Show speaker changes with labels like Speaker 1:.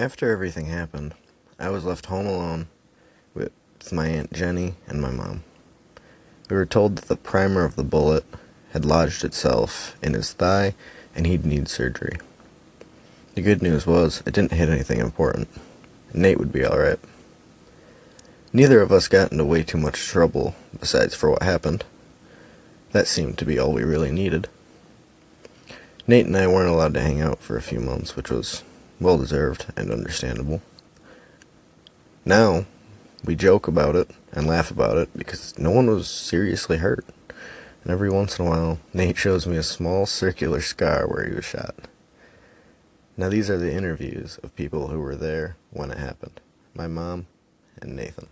Speaker 1: After everything happened, I was left home alone with my Aunt Jenny and my mom. We were told that the primer of the bullet had lodged itself in his thigh and he'd need surgery. The good news was it didn't hit anything important. Nate would be alright. Neither of us got into way too much trouble, besides for what happened. That seemed to be all we really needed. Nate and I weren't allowed to hang out for a few months, which was well deserved and understandable. Now, we joke about it and laugh about it because no one was seriously hurt. And every once in a while, Nate shows me a small circular scar where he was shot. Now, these are the interviews of people who were there when it happened my mom and Nathan.